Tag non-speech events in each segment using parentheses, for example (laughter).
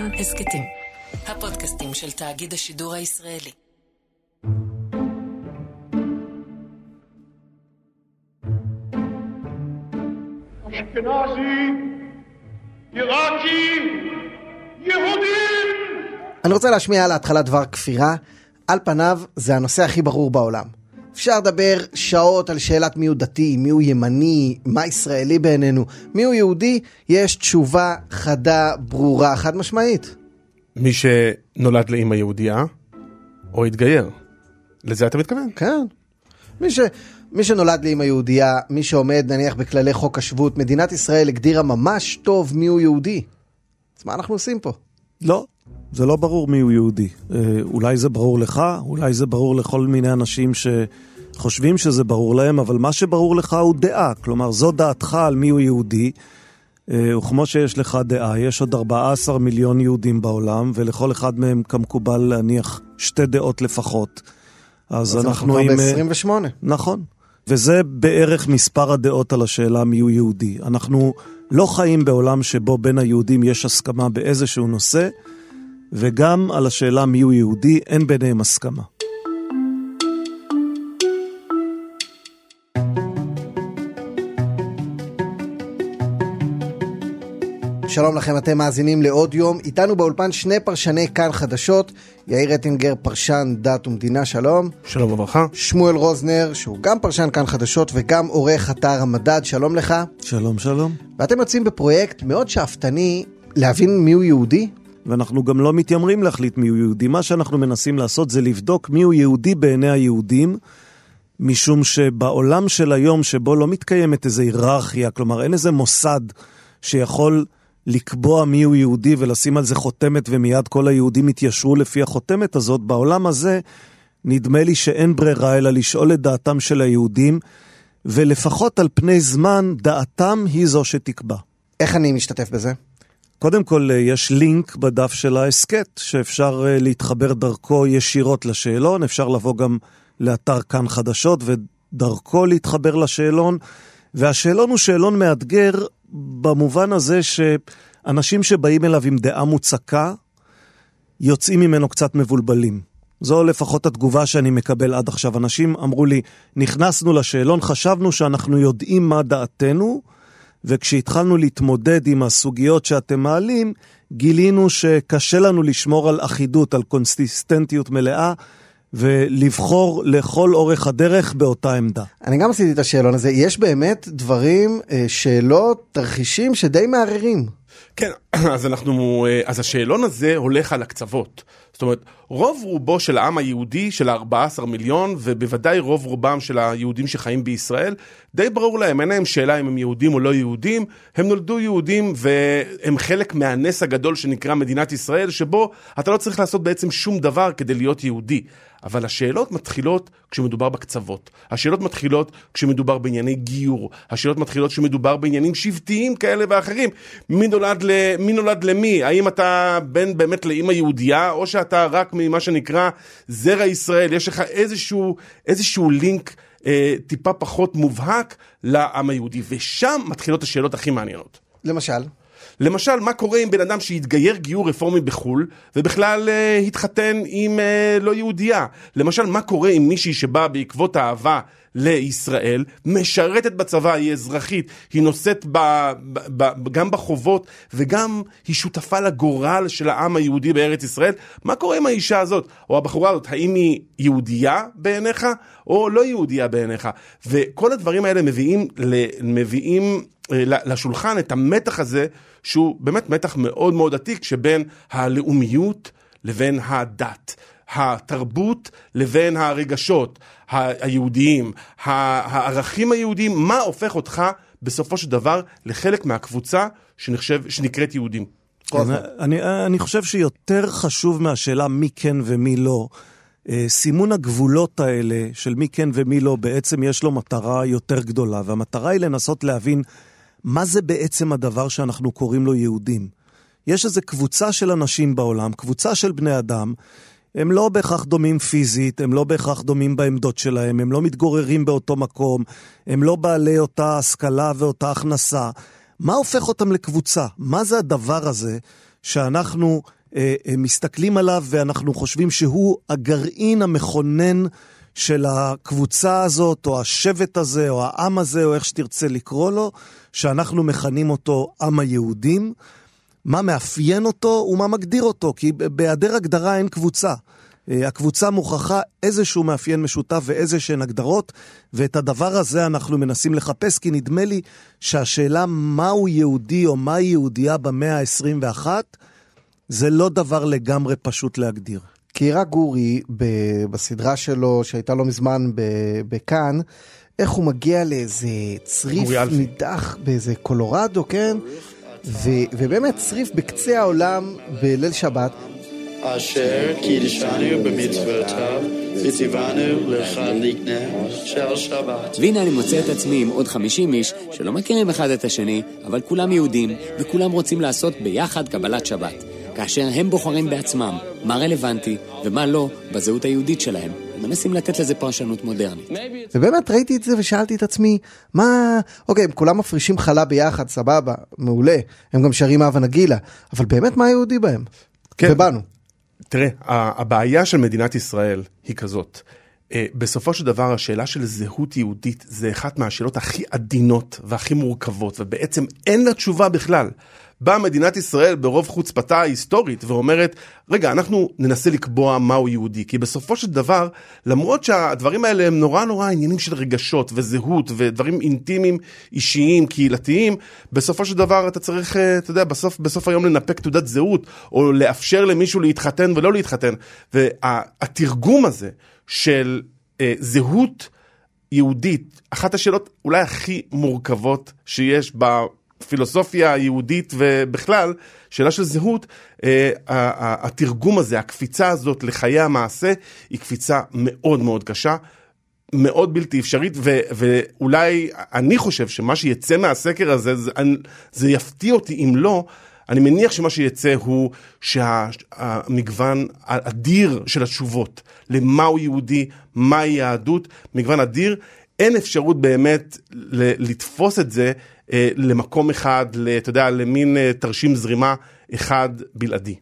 כאן הסכתים. הפודקאסטים של תאגיד השידור הישראלי. אשכנזים, עיראקים, יהודים! אני רוצה להשמיע על ההתחלה דבר כפירה. על פניו זה הנושא הכי ברור בעולם. אפשר לדבר שעות על שאלת מיהו דתי, מיהו ימני, מה ישראלי בעינינו, מיהו יהודי, יש תשובה חדה, ברורה, חד משמעית. מי שנולד לאימא יהודייה, או התגייר. לזה אתה מתכוון? כן. מי, ש... מי שנולד לאמא יהודייה, מי שעומד נניח בכללי חוק השבות, מדינת ישראל הגדירה ממש טוב מיהו יהודי. אז מה אנחנו עושים פה? לא, זה לא ברור מיהו יהודי. אה, אולי זה ברור לך, אולי זה ברור לכל מיני אנשים שחושבים שזה ברור להם, אבל מה שברור לך הוא דעה. כלומר, זו דעתך על מיהו יהודי. אה, וכמו שיש לך דעה, יש עוד 14 מיליון יהודים בעולם, ולכל אחד מהם כמקובל להניח שתי דעות לפחות. אז, אז אנחנו כבר עם... אה, ב-28. נכון. וזה בערך מספר הדעות על השאלה מיהו יהודי. אנחנו לא חיים בעולם שבו בין היהודים יש הסכמה באיזשהו נושא, וגם על השאלה מיהו יהודי אין ביניהם הסכמה. שלום לכם, אתם מאזינים לעוד יום. איתנו באולפן שני פרשני כאן חדשות. יאיר אטינגר, פרשן דת ומדינה, שלום. שלום וברכה. שמואל רוזנר, שהוא גם פרשן כאן חדשות וגם עורך אתר המדד, שלום לך. שלום, שלום. ואתם יוצאים בפרויקט מאוד שאפתני להבין מיהו יהודי. ואנחנו גם לא מתיימרים להחליט מיהו יהודי. מה שאנחנו מנסים לעשות זה לבדוק מיהו יהודי בעיני היהודים, משום שבעולם של היום, שבו לא מתקיימת איזו היררכיה, כלומר אין איזה מוסד שיכול לקבוע מיהו יהודי ולשים על זה חותמת ומיד כל היהודים יתיישרו לפי החותמת הזאת, בעולם הזה נדמה לי שאין ברירה אלא לשאול את דעתם של היהודים, ולפחות על פני זמן דעתם היא זו שתקבע. איך אני משתתף בזה? קודם כל, אה, יש לינק בדף של ההסכת, שאפשר אה, להתחבר דרכו ישירות לשאלון, אפשר לבוא גם לאתר כאן חדשות ודרכו להתחבר לשאלון, והשאלון הוא שאלון מאתגר במובן הזה שאנשים שבאים אליו עם דעה מוצקה, יוצאים ממנו קצת מבולבלים. זו לפחות התגובה שאני מקבל עד עכשיו. אנשים אמרו לי, נכנסנו לשאלון, חשבנו שאנחנו יודעים מה דעתנו, וכשהתחלנו להתמודד עם הסוגיות שאתם מעלים, גילינו שקשה לנו לשמור על אחידות, על קונסיסטנטיות מלאה, ולבחור לכל אורך הדרך באותה עמדה. אני גם עשיתי את השאלון הזה. יש באמת דברים, אה, שאלות, תרחישים שדי מערערים. כן, (clears throat) אז אנחנו, אה, אז השאלון הזה הולך על הקצוות. זאת אומרת, רוב רובו של העם היהודי, של ה-14 מיליון, ובוודאי רוב רובם של היהודים שחיים בישראל, די ברור להם, אין להם שאלה אם הם יהודים או לא יהודים, הם נולדו יהודים והם חלק מהנס הגדול שנקרא מדינת ישראל, שבו אתה לא צריך לעשות בעצם שום דבר כדי להיות יהודי. אבל השאלות מתחילות כשמדובר בקצוות. השאלות מתחילות כשמדובר בענייני גיור. השאלות מתחילות כשמדובר בעניינים שבטיים כאלה ואחרים. מי נולד, ל... מי נולד למי? האם אתה בן באמת לאימא יהודייה, או שאתה רק ממה שנקרא זרע ישראל? יש לך איזשהו, איזשהו לינק אה, טיפה פחות מובהק לעם היהודי. ושם מתחילות השאלות הכי מעניינות. למשל? למשל, מה קורה עם בן אדם שהתגייר גיור רפורמי בחו"ל, ובכלל אה, התחתן עם אה, לא יהודייה? למשל, מה קורה עם מישהי שבאה בעקבות אהבה לישראל, משרתת בצבא, היא אזרחית, היא נושאת ב, ב, ב, גם בחובות, וגם היא שותפה לגורל של העם היהודי בארץ ישראל? מה קורה עם האישה הזאת, או הבחורה הזאת? האם היא יהודייה בעיניך, או לא יהודייה בעיניך? וכל הדברים האלה מביאים, מביאים אה, לשולחן את המתח הזה, שהוא באמת מתח מאוד מאוד עתיק, שבין הלאומיות לבין הדת. התרבות לבין הרגשות היהודיים, הערכים היהודיים, מה הופך אותך בסופו של דבר לחלק מהקבוצה שנחשב, שנקראת יהודים. כן, אני, אני חושב שיותר חשוב מהשאלה מי כן ומי לא, אה, סימון הגבולות האלה של מי כן ומי לא, בעצם יש לו מטרה יותר גדולה, והמטרה היא לנסות להבין מה זה בעצם הדבר שאנחנו קוראים לו יהודים. יש איזו קבוצה של אנשים בעולם, קבוצה של בני אדם, הם לא בהכרח דומים פיזית, הם לא בהכרח דומים בעמדות שלהם, הם לא מתגוררים באותו מקום, הם לא בעלי אותה השכלה ואותה הכנסה. מה הופך אותם לקבוצה? מה זה הדבר הזה שאנחנו אה, אה, מסתכלים עליו ואנחנו חושבים שהוא הגרעין המכונן של הקבוצה הזאת, או השבט הזה, או העם הזה, או איך שתרצה לקרוא לו, שאנחנו מכנים אותו עם היהודים. מה מאפיין אותו ומה מגדיר אותו, כי בהיעדר הגדרה אין קבוצה. אה, הקבוצה מוכרחה איזשהו מאפיין משותף ואיזה שהן הגדרות, ואת הדבר הזה אנחנו מנסים לחפש, כי נדמה לי שהשאלה מהו יהודי או מהי יהודייה במאה ה-21, זה לא דבר לגמרי פשוט להגדיר. קירה גורי, ב- בסדרה שלו, שהייתה לא מזמן בכאן, איך הוא מגיע לאיזה צריף. נידח באיזה קולורדו, כן? ו- ובאמת צריף בקצה העולם בליל שבת. אשר קידשנו במצוותיו וציוונו לחליקנה של שבת. והנה אני מוצא את עצמי עם עוד 50 איש שלא מכירים אחד את השני, אבל כולם יהודים, וכולם רוצים לעשות ביחד קבלת שבת. כאשר הם בוחרים בעצמם מה רלוונטי ומה לא בזהות היהודית שלהם, ומנסים לתת לזה פרשנות מודרנית. ובאמת ראיתי את זה ושאלתי את עצמי, מה... אוקיי, הם כולם מפרישים חלה ביחד, סבבה, מעולה. הם גם שרים אהבה נגילה. אבל באמת מה יהודי בהם? כן. ובנו. תראה, הבעיה של מדינת ישראל היא כזאת. אה, בסופו של דבר השאלה של זהות יהודית זה אחת מהשאלות הכי עדינות והכי מורכבות, ובעצם אין לה תשובה בכלל. באה מדינת ישראל ברוב חוצפתה ההיסטורית ואומרת, רגע, אנחנו ננסה לקבוע מהו יהודי, כי בסופו של דבר, למרות שהדברים האלה הם נורא נורא עניינים של רגשות וזהות ודברים אינטימיים, אישיים, קהילתיים, בסופו של דבר אתה צריך, אה, אתה יודע, בסוף, בסוף היום לנפק תעודת זהות, או לאפשר למישהו להתחתן ולא להתחתן. והתרגום הזה של אה, זהות יהודית, אחת השאלות אולי הכי מורכבות שיש בפילוסופיה היהודית ובכלל, שאלה של זהות, אה, התרגום הזה, הקפיצה הזאת לחיי המעשה, היא קפיצה מאוד מאוד קשה. מאוד בלתי אפשרית, ו- ואולי אני חושב שמה שיצא מהסקר הזה, זה, זה יפתיע אותי אם לא, אני מניח שמה שיצא הוא שהמגוון האדיר של התשובות למהו יהודי, מהי יהדות, מגוון אדיר, אין אפשרות באמת לתפוס את זה למקום אחד, אתה יודע, למין אה, תרשים זרימה אחד בלעדי.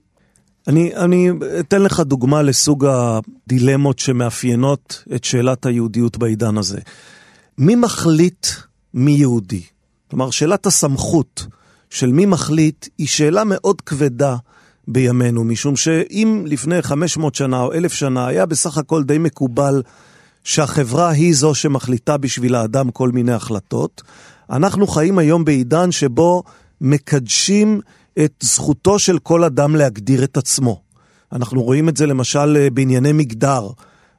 אני, אני אתן לך דוגמה לסוג הדילמות שמאפיינות את שאלת היהודיות בעידן הזה. מי מחליט מי יהודי? כלומר, שאלת הסמכות של מי מחליט היא שאלה מאוד כבדה בימינו, משום שאם לפני 500 שנה או 1,000 שנה היה בסך הכל די מקובל שהחברה היא זו שמחליטה בשביל האדם כל מיני החלטות, אנחנו חיים היום בעידן שבו מקדשים את זכותו של כל אדם להגדיר את עצמו. אנחנו רואים את זה למשל בענייני מגדר,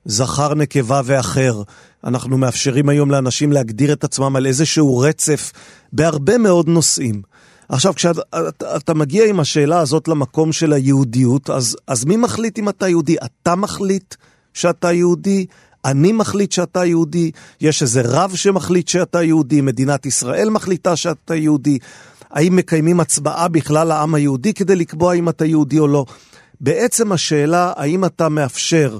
זכר, נקבה ואחר. אנחנו מאפשרים היום לאנשים להגדיר את עצמם על איזשהו רצף בהרבה מאוד נושאים. עכשיו, כשאתה מגיע עם השאלה הזאת למקום של היהודיות, אז, אז מי מחליט אם אתה יהודי? אתה מחליט שאתה יהודי? אני מחליט שאתה יהודי? יש איזה רב שמחליט שאתה יהודי? מדינת ישראל מחליטה שאתה יהודי? האם מקיימים הצבעה בכלל לעם היהודי כדי לקבוע אם אתה יהודי או לא? בעצם השאלה האם אתה מאפשר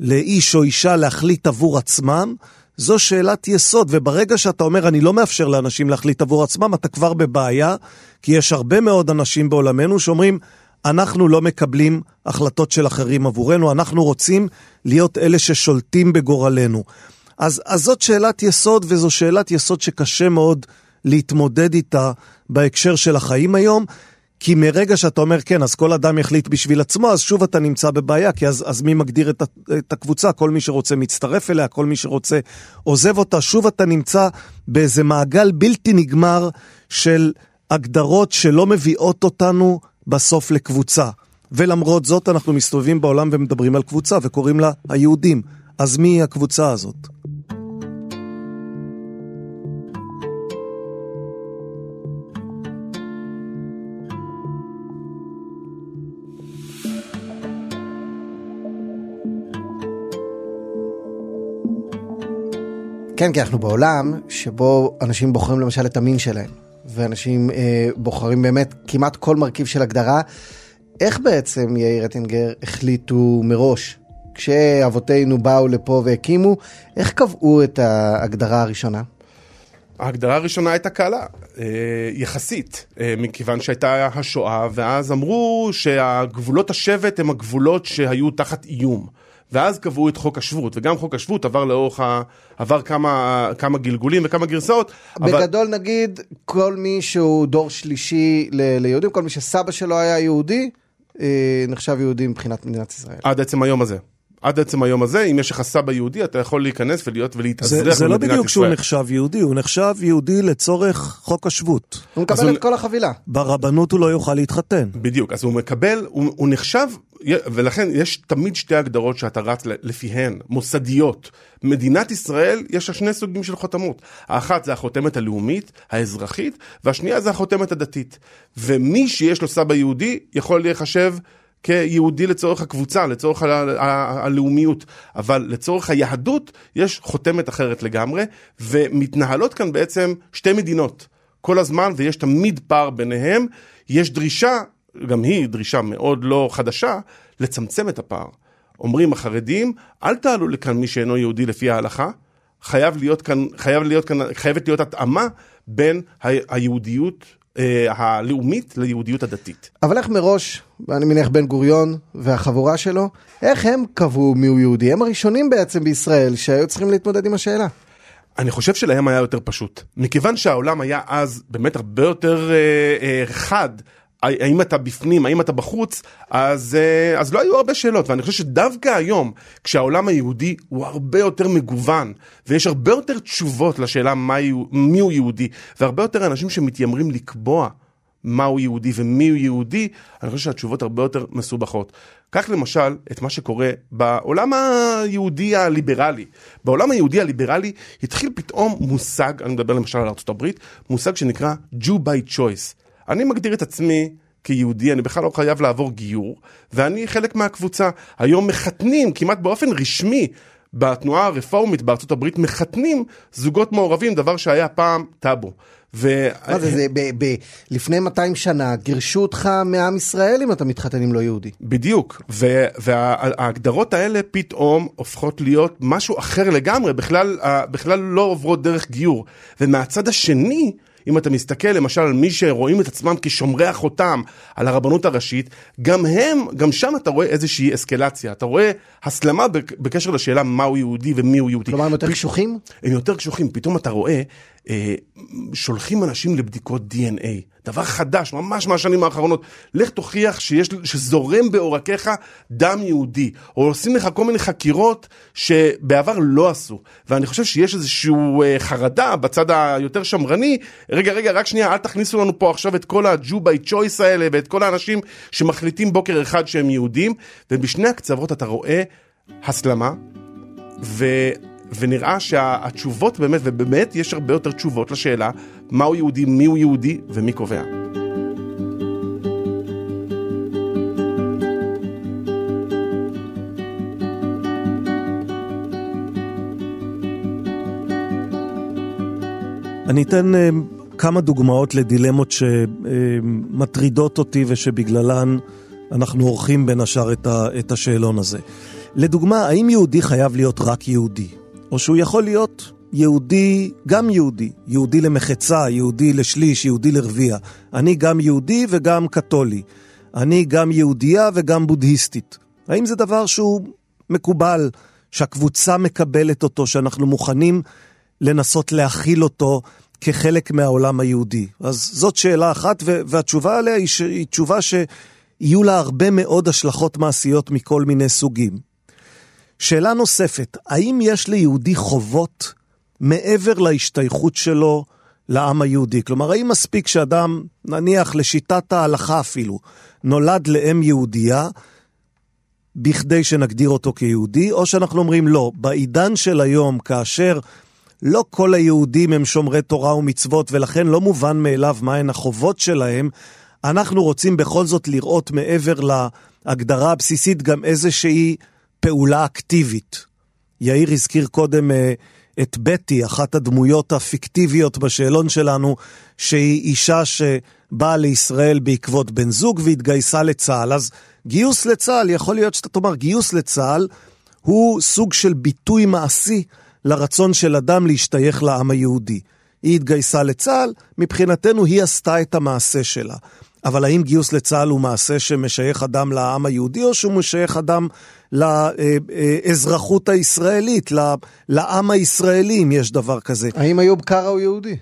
לאיש או אישה להחליט עבור עצמם, זו שאלת יסוד, וברגע שאתה אומר אני לא מאפשר לאנשים להחליט עבור עצמם, אתה כבר בבעיה, כי יש הרבה מאוד אנשים בעולמנו שאומרים, אנחנו לא מקבלים החלטות של אחרים עבורנו, אנחנו רוצים להיות אלה ששולטים בגורלנו. אז, אז זאת שאלת יסוד, וזו שאלת יסוד שקשה מאוד להתמודד איתה בהקשר של החיים היום, כי מרגע שאתה אומר כן, אז כל אדם יחליט בשביל עצמו, אז שוב אתה נמצא בבעיה, כי אז, אז מי מגדיר את, את הקבוצה? כל מי שרוצה מצטרף אליה, כל מי שרוצה עוזב אותה, שוב אתה נמצא באיזה מעגל בלתי נגמר של הגדרות שלא מביאות אותנו בסוף לקבוצה. ולמרות זאת אנחנו מסתובבים בעולם ומדברים על קבוצה וקוראים לה היהודים. אז מי היא הקבוצה הזאת? כן, כי אנחנו בעולם שבו אנשים בוחרים למשל את המין שלהם, ואנשים אה, בוחרים באמת כמעט כל מרכיב של הגדרה. איך בעצם, יאיר אטינגר, החליטו מראש, כשאבותינו באו לפה והקימו, איך קבעו את ההגדרה הראשונה? ההגדרה הראשונה הייתה קלה. אה, יחסית, אה, מכיוון שהייתה השואה, ואז אמרו שהגבולות השבט הם הגבולות שהיו תחת איום. ואז קבעו את חוק השבות, וגם חוק השבות עבר לאורך ה... עבר כמה, כמה גלגולים וכמה גרסאות. אבל- בגדול נגיד, כל מי שהוא דור שלישי ל- ליהודים, כל מי שסבא שלו היה יהודי, אה, נחשב יהודי מבחינת מדינת ישראל. עד עצם היום הזה. עד עצם היום הזה, אם יש לך סבא יהודי, אתה יכול להיכנס ולהיות ולהתאזרח זה, זה לא במדינת בדיוק שהוא ישראל. נחשב יהודי, הוא נחשב יהודי לצורך חוק השבות. הוא מקבל הוא- את כל החבילה. ברבנות הוא לא יוכל להתחתן. בדיוק, אז הוא מקבל, הוא, הוא נחשב, ולכן יש תמיד שתי הגדרות שאתה רץ לפיהן, מוסדיות. מדינת ישראל, יש לה שני סוגים של חותמות. האחת זה החותמת הלאומית, האזרחית, והשנייה זה החותמת הדתית. ומי שיש לו סבא יהודי, יכול להיחשב כיהודי לצורך הקבוצה, לצורך הלאומיות, אבל לצורך היהדות יש חותמת אחרת לגמרי, ומתנהלות כאן בעצם שתי מדינות. כל הזמן, ויש תמיד פער ביניהם, יש דרישה, גם היא דרישה מאוד לא חדשה, לצמצם את הפער. אומרים החרדים, אל תעלו לכאן מי שאינו יהודי לפי ההלכה, חייב להיות כאן, חייב להיות כאן, חייבת להיות התאמה בין היהודיות הלאומית ליהודיות הדתית. אבל איך מראש, אני מניח בן גוריון והחבורה שלו, איך הם קבעו מיהו יהודי? הם הראשונים בעצם בישראל שהיו צריכים להתמודד עם השאלה. אני חושב שלהם היה יותר פשוט. מכיוון שהעולם היה אז באמת הרבה יותר אה, אה, חד, האם אתה בפנים, האם אתה בחוץ, אז, אה, אז לא היו הרבה שאלות. ואני חושב שדווקא היום, כשהעולם היהודי הוא הרבה יותר מגוון, ויש הרבה יותר תשובות לשאלה מי, מיהו יהודי, והרבה יותר אנשים שמתיימרים לקבוע מהו יהודי ומיהו יהודי, אני חושב שהתשובות הרבה יותר מסובכות. קח למשל את מה שקורה בעולם היהודי הליברלי. בעולם היהודי הליברלי התחיל פתאום מושג, אני מדבר למשל על ארה"ב, מושג שנקרא Jew by choice. אני מגדיר את עצמי כיהודי, אני בכלל לא חייב לעבור גיור, ואני חלק מהקבוצה. היום מחתנים כמעט באופן רשמי בתנועה הרפורמית בארצות הברית מחתנים זוגות מעורבים, דבר שהיה פעם טאבו. ו... מה זה, זה ב- ב- לפני 200 שנה גירשו אותך מעם ישראל אם אתה מתחתן עם לא יהודי. בדיוק, ו- וההגדרות האלה פתאום הופכות להיות משהו אחר לגמרי, בכלל, בכלל לא עוברות דרך גיור. ומהצד השני, אם אתה מסתכל למשל על מי שרואים את עצמם כשומרי החותם על הרבנות הראשית, גם הם, גם שם אתה רואה איזושהי אסקלציה, אתה רואה הסלמה בק- בקשר לשאלה מהו יהודי ומיהו יהודי. כלומר הם יותר קשוחים? הם יותר קשוחים, פתאום אתה רואה, אה, שולחים אנשים לבדיקות DNA, דבר חדש, ממש מהשנים האחרונות. לך תוכיח שיש, שזורם בעורקיך דם יהודי, או עושים לך כל מיני חקירות שבעבר לא עשו. ואני חושב שיש איזושהי אה, חרדה בצד היותר שמרני, רגע, רגע, רק שנייה, אל תכניסו לנו פה עכשיו את כל by choice האלה, ואת כל האנשים שמחליטים בוקר אחד שהם יהודים, ובשני הקצוות אתה רואה הסלמה, ו... ונראה שהתשובות באמת, ובאמת יש הרבה יותר תשובות לשאלה מהו יהודי, מיהו יהודי ומי קובע. אני אתן אה, כמה דוגמאות לדילמות שמטרידות אותי ושבגללן אנחנו עורכים בין השאר את, ה, את השאלון הזה. לדוגמה, האם יהודי חייב להיות רק יהודי? או שהוא יכול להיות יהודי, גם יהודי, יהודי למחצה, יהודי לשליש, יהודי לרביע. אני גם יהודי וגם קתולי. אני גם יהודייה וגם בודהיסטית. האם זה דבר שהוא מקובל, שהקבוצה מקבלת אותו, שאנחנו מוכנים לנסות להכיל אותו כחלק מהעולם היהודי? אז זאת שאלה אחת, והתשובה עליה היא, ש- היא תשובה שיהיו לה הרבה מאוד השלכות מעשיות מכל מיני סוגים. שאלה נוספת, האם יש ליהודי חובות מעבר להשתייכות שלו לעם היהודי? כלומר, האם מספיק שאדם, נניח לשיטת ההלכה אפילו, נולד לאם יהודייה, בכדי שנגדיר אותו כיהודי, או שאנחנו אומרים לא, בעידן של היום, כאשר לא כל היהודים הם שומרי תורה ומצוות, ולכן לא מובן מאליו מהן החובות שלהם, אנחנו רוצים בכל זאת לראות מעבר להגדרה הבסיסית גם איזושהי פעולה אקטיבית. יאיר הזכיר קודם אה, את בטי, אחת הדמויות הפיקטיביות בשאלון שלנו, שהיא אישה שבאה לישראל בעקבות בן זוג והתגייסה לצה"ל. אז גיוס לצה"ל, יכול להיות שאתה תאמר, גיוס לצה"ל הוא סוג של ביטוי מעשי לרצון של אדם להשתייך לעם היהודי. היא התגייסה לצה"ל, מבחינתנו היא עשתה את המעשה שלה. אבל האם גיוס לצה"ל הוא מעשה שמשייך אדם לעם היהודי, או שהוא משייך אדם לאזרחות הישראלית, לעם הישראלי, אם יש דבר כזה? האם איוב קרא הוא יהודי?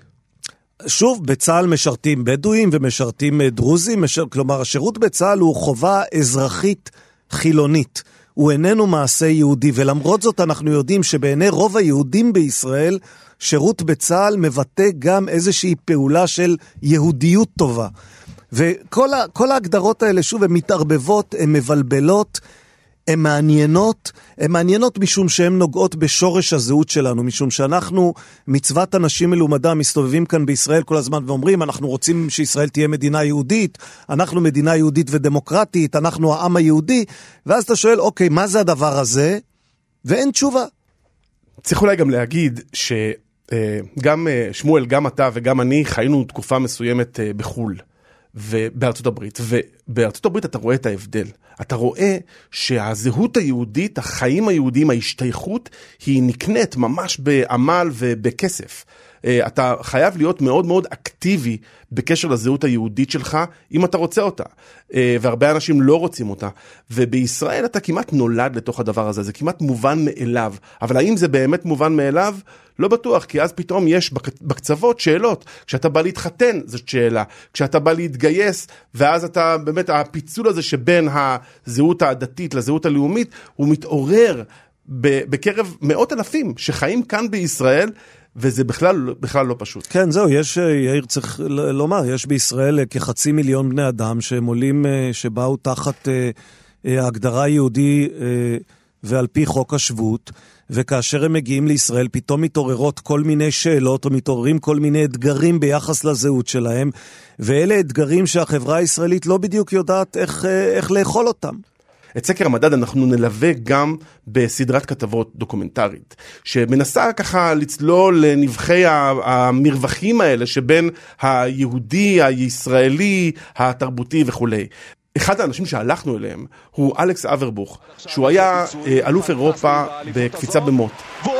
שוב, בצה"ל משרתים בדואים ומשרתים אה, דרוזים, משר... כלומר, השירות בצה"ל הוא חובה אזרחית חילונית. הוא איננו מעשה יהודי, ולמרות זאת אנחנו יודעים שבעיני רוב היהודים בישראל, שירות בצה"ל מבטא גם איזושהי פעולה של יהודיות טובה. וכל ההגדרות האלה, שוב, הן מתערבבות, הן מבלבלות, הן מעניינות, הן מעניינות משום שהן נוגעות בשורש הזהות שלנו, משום שאנחנו, מצוות אנשים מלומדה, מסתובבים כאן בישראל כל הזמן ואומרים, אנחנו רוצים שישראל תהיה מדינה יהודית, אנחנו מדינה יהודית ודמוקרטית, אנחנו העם היהודי, ואז אתה שואל, אוקיי, מה זה הדבר הזה? ואין תשובה. צריך אולי גם להגיד שגם אה, שמואל, גם אתה וגם אני חיינו תקופה מסוימת אה, בחו"ל. ובארצות הברית, ובארצות הברית אתה רואה את ההבדל. אתה רואה שהזהות היהודית, החיים היהודיים, ההשתייכות, היא נקנית ממש בעמל ובכסף. אה, אתה חייב להיות מאוד מאוד אקטיבי בקשר לזהות היהודית שלך, אם אתה רוצה אותה. אה, והרבה אנשים לא רוצים אותה. ובישראל אתה כמעט נולד לתוך הדבר הזה, זה כמעט מובן מאליו. אבל האם זה באמת מובן מאליו? לא בטוח, כי אז פתאום יש בקצוות שאלות. כשאתה בא להתחתן, זאת שאלה. כשאתה בא להתגייס, ואז אתה, באמת, הפיצול הזה שבין הזהות הדתית לזהות הלאומית, הוא מתעורר בקרב מאות אלפים שחיים כאן בישראל. וזה בכלל, בכלל לא פשוט. כן, זהו, יש, יאיר צריך לומר, יש בישראל כחצי מיליון בני אדם שהם עולים, אה, שבאו תחת אה, אה, ההגדרה היהודי ועל פי חוק השבות. וכאשר הם מגיעים לישראל פתאום מתעוררות כל מיני שאלות או מתעוררים כל מיני אתגרים ביחס לזהות שלהם, ואלה אתגרים שהחברה הישראלית לא בדיוק יודעת איך, איך לאכול אותם. את סקר המדד אנחנו נלווה גם בסדרת כתבות דוקומנטרית, שמנסה ככה לצלול לנבחי המרווחים האלה שבין היהודי, הישראלי, התרבותי וכולי. אחד האנשים שהלכנו אליהם הוא אלכס אברבוך, שהוא היה אה, אלוף אירופה בקפיצה במוט. והוא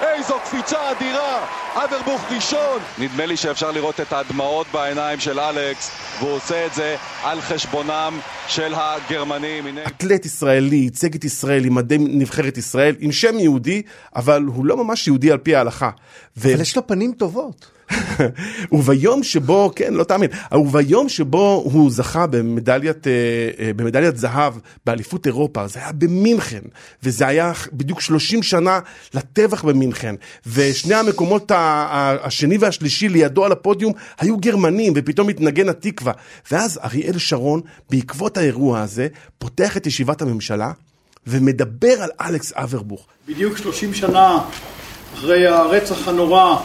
איזו קפיצה אדירה! אברבוך ראשון! נדמה לי שאפשר לראות את הדמעות בעיניים של אלכס, והוא עושה את זה על חשבונם של הגרמנים. אתלט ישראלי, ייצג את ישראל עם מדי נבחרת ישראל, עם שם יהודי, אבל הוא לא ממש יהודי על פי ההלכה. ו... אבל יש לו פנים טובות. (laughs) וביום שבו, כן, לא תאמין, וביום שבו הוא זכה במדליית, אה, אה, במדליית זהב באליפות אירופה, זה היה במינכן, וזה היה בדיוק 30 שנה לטבח במינכן, ושני המקומות השני והשלישי לידו על הפודיום היו גרמנים, ופתאום התנגן התקווה. ואז אריאל שרון, בעקבות האירוע הזה, פותח את ישיבת הממשלה, ומדבר על אלכס אברבוך. בדיוק 30 שנה אחרי הרצח הנורא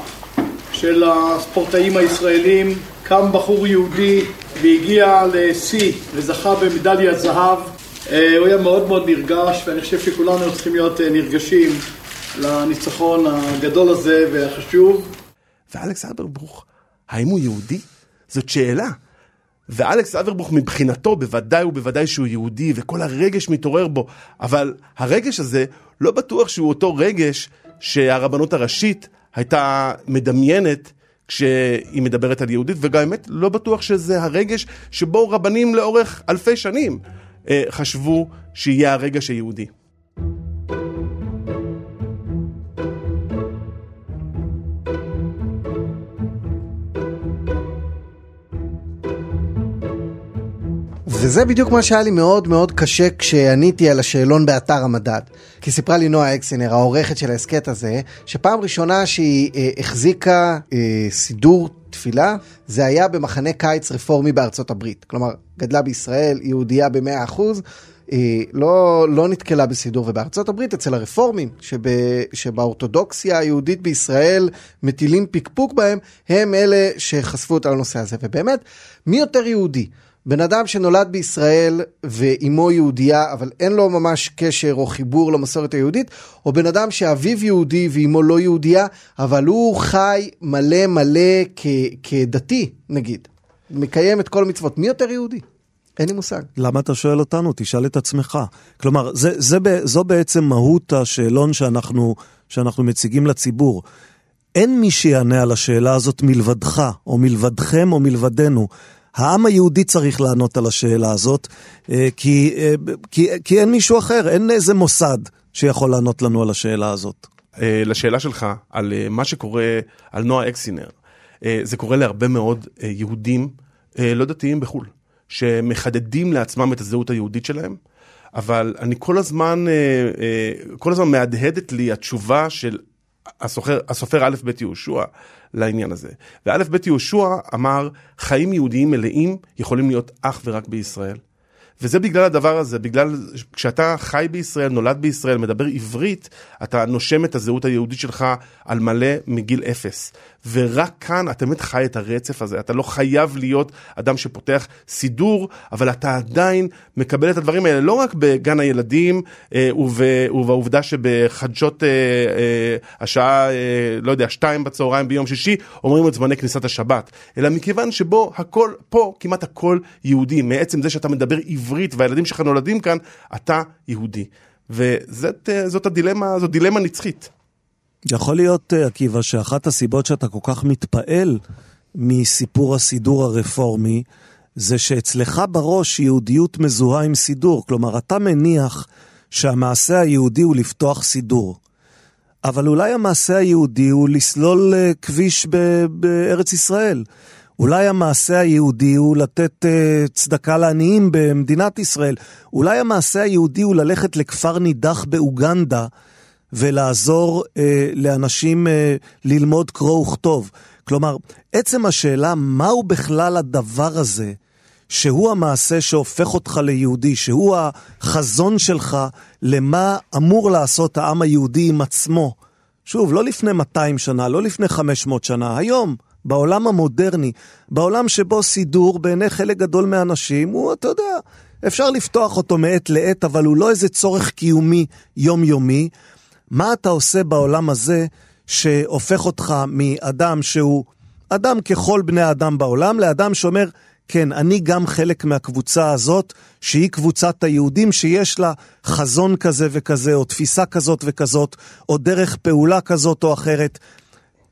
של הספורטאים הישראלים, קם בחור יהודי והגיע לשיא וזכה במדליית זהב. אה, הוא היה מאוד מאוד נרגש, ואני חושב שכולנו צריכים להיות אה, נרגשים לניצחון הגדול הזה והחשוב. ואלכס אברבוך, האם הוא יהודי? זאת שאלה. ואלכס אברבוך מבחינתו בוודאי ובוודאי שהוא יהודי וכל הרגש מתעורר בו, אבל הרגש הזה לא בטוח שהוא אותו רגש שהרבנות הראשית הייתה מדמיינת כשהיא מדברת על יהודית, וגם האמת לא בטוח שזה הרגש שבו רבנים לאורך אלפי שנים אה, חשבו שיהיה הרגש היהודי. וזה בדיוק מה שהיה לי מאוד מאוד קשה כשעניתי על השאלון באתר המדד. כי סיפרה לי נועה אקסינר, העורכת של ההסכת הזה, שפעם ראשונה שהיא אה, החזיקה אה, סידור תפילה, זה היה במחנה קיץ רפורמי בארצות הברית. כלומר, גדלה בישראל, יהודייה במאה אחוז, אה, לא, לא נתקלה בסידור, ובארצות הברית אצל הרפורמים, שב, שבאורתודוקסיה היהודית בישראל מטילים פקפוק בהם, הם אלה שחשפו אותה לנושא הזה. ובאמת, מי יותר יהודי? בן אדם שנולד בישראל ואימו יהודייה, אבל אין לו ממש קשר או חיבור למסורת היהודית, או בן אדם שאביו יהודי ואימו לא יהודייה, אבל הוא חי מלא מלא כ- כדתי, נגיד. מקיים את כל המצוות. מי יותר יהודי? אין לי מושג. למה אתה שואל אותנו? תשאל את עצמך. כלומר, זה, זה, זו בעצם מהות השאלון שאנחנו, שאנחנו מציגים לציבור. אין מי שיענה על השאלה הזאת מלבדך, או מלבדכם, או מלבדנו. העם היהודי צריך לענות על השאלה הזאת, אה, כי, אה, כי, כי אין מישהו אחר, אין איזה מוסד שיכול לענות לנו על השאלה הזאת. אה, לשאלה שלך על מה שקורה, על נועה אקסינר, זה קורה להרבה מאוד יהודים לא דתיים בחו"ל, שמחדדים לעצמם את הזהות היהודית שלהם, אבל אני כל הזמן, כל הזמן מהדהדת לי התשובה של הסוחר, הסופר א' ב' יהושע לעניין הזה. וא' ב' יהושע אמר, חיים יהודיים מלאים יכולים להיות אך ורק בישראל. וזה בגלל הדבר הזה, בגלל כשאתה חי בישראל, נולד בישראל, מדבר עברית, אתה נושם את הזהות היהודית שלך על מלא מגיל אפס. ורק כאן אתה באמת חי את הרצף הזה, אתה לא חייב להיות אדם שפותח סידור, אבל אתה עדיין מקבל את הדברים האלה, לא רק בגן הילדים, אה, וב, ובעובדה שבחדשות אה, אה, השעה, אה, לא יודע, שתיים בצהריים ביום שישי, אומרים את זמני כניסת השבת, אלא מכיוון שבו הכל, פה כמעט הכל יהודי, מעצם זה שאתה מדבר עברית והילדים שלך נולדים כאן, אתה יהודי. וזאת אה, הדילמה, זו דילמה נצחית. יכול להיות, אה, עקיבא, שאחת הסיבות שאתה כל כך מתפעל מסיפור הסידור הרפורמי, זה שאצלך בראש יהודיות מזוהה עם סידור. כלומר, אתה מניח שהמעשה היהודי הוא לפתוח סידור. אבל אולי המעשה היהודי הוא לסלול אה, כביש בארץ ישראל. אולי המעשה היהודי הוא לתת uh, צדקה לעניים במדינת ישראל. אולי המעשה היהודי הוא ללכת לכפר נידח באוגנדה ולעזור uh, לאנשים uh, ללמוד קרוא וכתוב. כלומר, עצם השאלה מהו בכלל הדבר הזה, שהוא המעשה שהופך אותך ליהודי, שהוא החזון שלך למה אמור לעשות העם היהודי עם עצמו. שוב, לא לפני 200 שנה, לא לפני 500 שנה, היום. בעולם המודרני, בעולם שבו סידור בעיני חלק גדול מהאנשים הוא, אתה יודע, אפשר לפתוח אותו מעת לעת, אבל הוא לא איזה צורך קיומי יומיומי. מה אתה עושה בעולם הזה שהופך אותך מאדם שהוא אדם ככל בני האדם בעולם, לאדם שאומר, כן, אני גם חלק מהקבוצה הזאת, שהיא קבוצת היהודים שיש לה חזון כזה וכזה, או תפיסה כזאת וכזאת, או דרך פעולה כזאת או אחרת.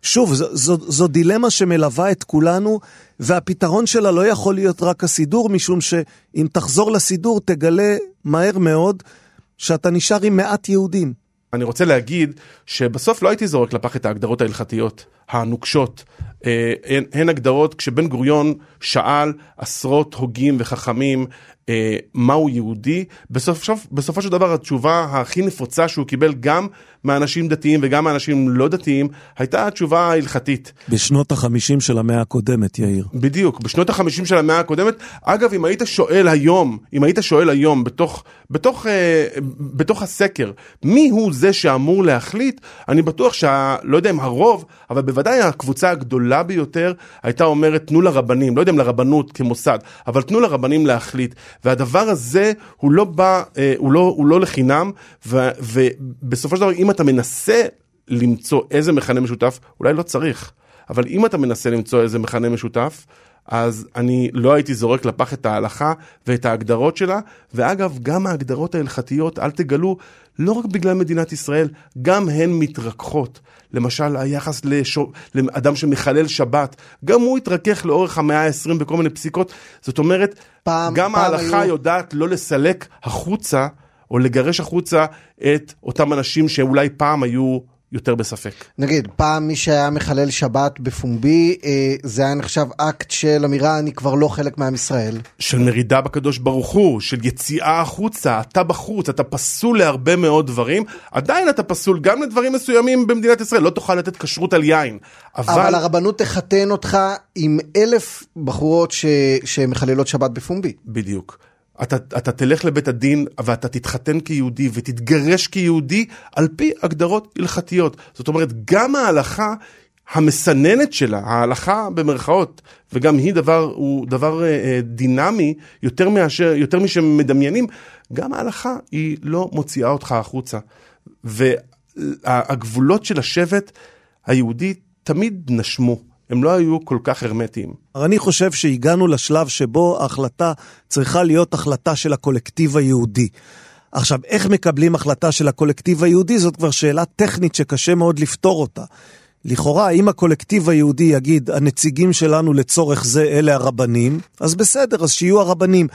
שוב, זו, זו, זו דילמה שמלווה את כולנו, והפתרון שלה לא יכול להיות רק הסידור, משום שאם תחזור לסידור, תגלה מהר מאוד שאתה נשאר עם מעט יהודים. אני רוצה להגיד שבסוף לא הייתי זורק לפח את ההגדרות ההלכתיות, הנוקשות. אה, הן, הגדרות כשבן גוריון שאל עשרות הוגים וחכמים אה, מהו יהודי, בסוף, בסופו של דבר התשובה הכי נפוצה שהוא קיבל גם מאנשים דתיים וגם מאנשים לא דתיים, הייתה התשובה ההלכתית. בשנות החמישים של המאה הקודמת, יאיר. בדיוק, בשנות החמישים של המאה הקודמת. אגב, אם היית שואל היום, אם היית שואל היום בתוך, בתוך, אה, בתוך הסקר, מי הוא זה שאמור להחליט, אני בטוח שה... לא יודע אם הרוב, אבל בוודאי הקבוצה הגדולה ביותר הייתה אומרת תנו לרבנים, לא יודע אם לרבנות כמוסד, אבל תנו לרבנים להחליט. והדבר הזה הוא לא בא, אה, הוא לא, הוא לא לחינם, ו, ובסופו של דבר אם אתה מנסה למצוא איזה מכנה משותף, אולי לא צריך, אבל אם אתה מנסה למצוא איזה מכנה משותף, אז אני לא הייתי זורק לפח את ההלכה ואת ההגדרות שלה, ואגב, גם ההגדרות ההלכתיות, אל תגלו, לא רק בגלל מדינת ישראל, גם הן מתרככות. למשל, היחס לשו... לאדם שמחלל שבת, גם הוא התרכך לאורך המאה ה-20 בכל מיני פסיקות. זאת אומרת, פעם, גם פעם ההלכה היו... יודעת לא לסלק החוצה, או לגרש החוצה את אותם אנשים שאולי פעם היו יותר בספק. נגיד, פעם מי שהיה מחלל שבת בפומבי, אה, זה היה נחשב אקט של אמירה, אני כבר לא חלק מעם ישראל. של מרידה בקדוש ברוך הוא, של יציאה החוצה, אתה בחוץ, אתה פסול להרבה מאוד דברים, עדיין אתה פסול גם לדברים מסוימים במדינת ישראל, לא תוכל לתת כשרות על יין. אבל... אבל הרבנות תחתן אותך עם אלף בחורות ש... שמחללות שבת בפומבי. בדיוק. אתה, אתה תלך לבית הדין ואתה תתחתן כיהודי ותתגרש כיהודי על פי הגדרות הלכתיות. זאת אומרת, גם ההלכה המסננת שלה, ההלכה במרכאות, וגם היא דבר, הוא דבר אה, דינמי יותר, מאשר, יותר משמדמיינים, גם ההלכה היא לא מוציאה אותך החוצה. והגבולות של השבט היהודי תמיד נשמו. הם לא היו כל כך הרמטיים. אני חושב שהגענו לשלב שבו ההחלטה צריכה להיות החלטה של הקולקטיב היהודי. עכשיו, איך מקבלים החלטה של הקולקטיב היהודי זאת כבר שאלה טכנית שקשה מאוד לפתור אותה. לכאורה, אם הקולקטיב היהודי יגיד, הנציגים שלנו לצורך זה אלה הרבנים, אז בסדר, אז שיהיו הרבנים.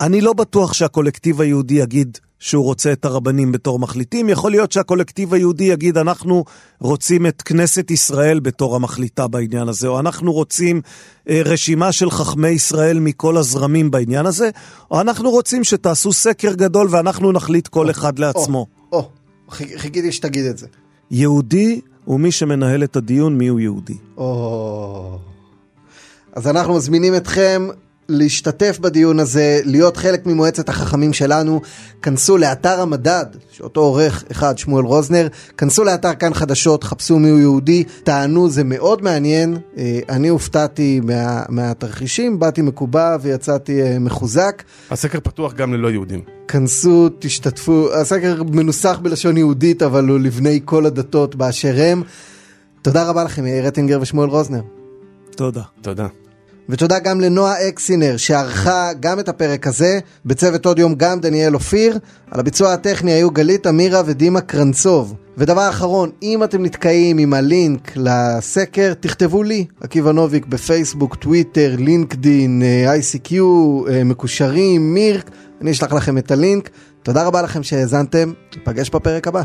אני לא בטוח שהקולקטיב היהודי יגיד שהוא רוצה את הרבנים בתור מחליטים. יכול להיות שהקולקטיב היהודי יגיד, אנחנו רוצים את כנסת ישראל בתור המחליטה בעניין הזה, או אנחנו רוצים אה, רשימה של חכמי ישראל מכל הזרמים בעניין הזה, או אנחנו רוצים שתעשו סקר גדול ואנחנו נחליט כל אחד לעצמו. או, או, חיכיתי שתגיד את זה. יהודי הוא מי שמנהל את הדיון מיהו יהודי. או... אז אנחנו מזמינים אתכם להשתתף בדיון הזה, להיות חלק ממועצת החכמים שלנו, כנסו לאתר המדד, שאותו עורך אחד, שמואל רוזנר, כנסו לאתר כאן חדשות, חפשו מיהו יהודי, תענו, זה מאוד מעניין. אה, אני הופתעתי מה, מהתרחישים, באתי מקובע ויצאתי אה, מחוזק. הסקר פתוח גם ללא יהודים. כנסו, תשתתפו, הסקר מנוסח בלשון יהודית, אבל הוא לבני כל הדתות באשר הם. תודה רבה לכם, יאיר רטינגר ושמואל רוזנר. תודה. תודה. ותודה גם לנועה אקסינר שערכה גם את הפרק הזה, בצוות עוד יום גם דניאל אופיר, על הביצוע הטכני היו גלית אמירה ודימה קרנצוב. ודבר אחרון, אם אתם נתקעים עם הלינק לסקר, תכתבו לי, עקיבא נוביק בפייסבוק, טוויטר, לינקדין, איי-סי-קיו, מקושרים, מירק, אני אשלח לכם את הלינק. תודה רבה לכם שהאזנתם, ניפגש בפרק הבא.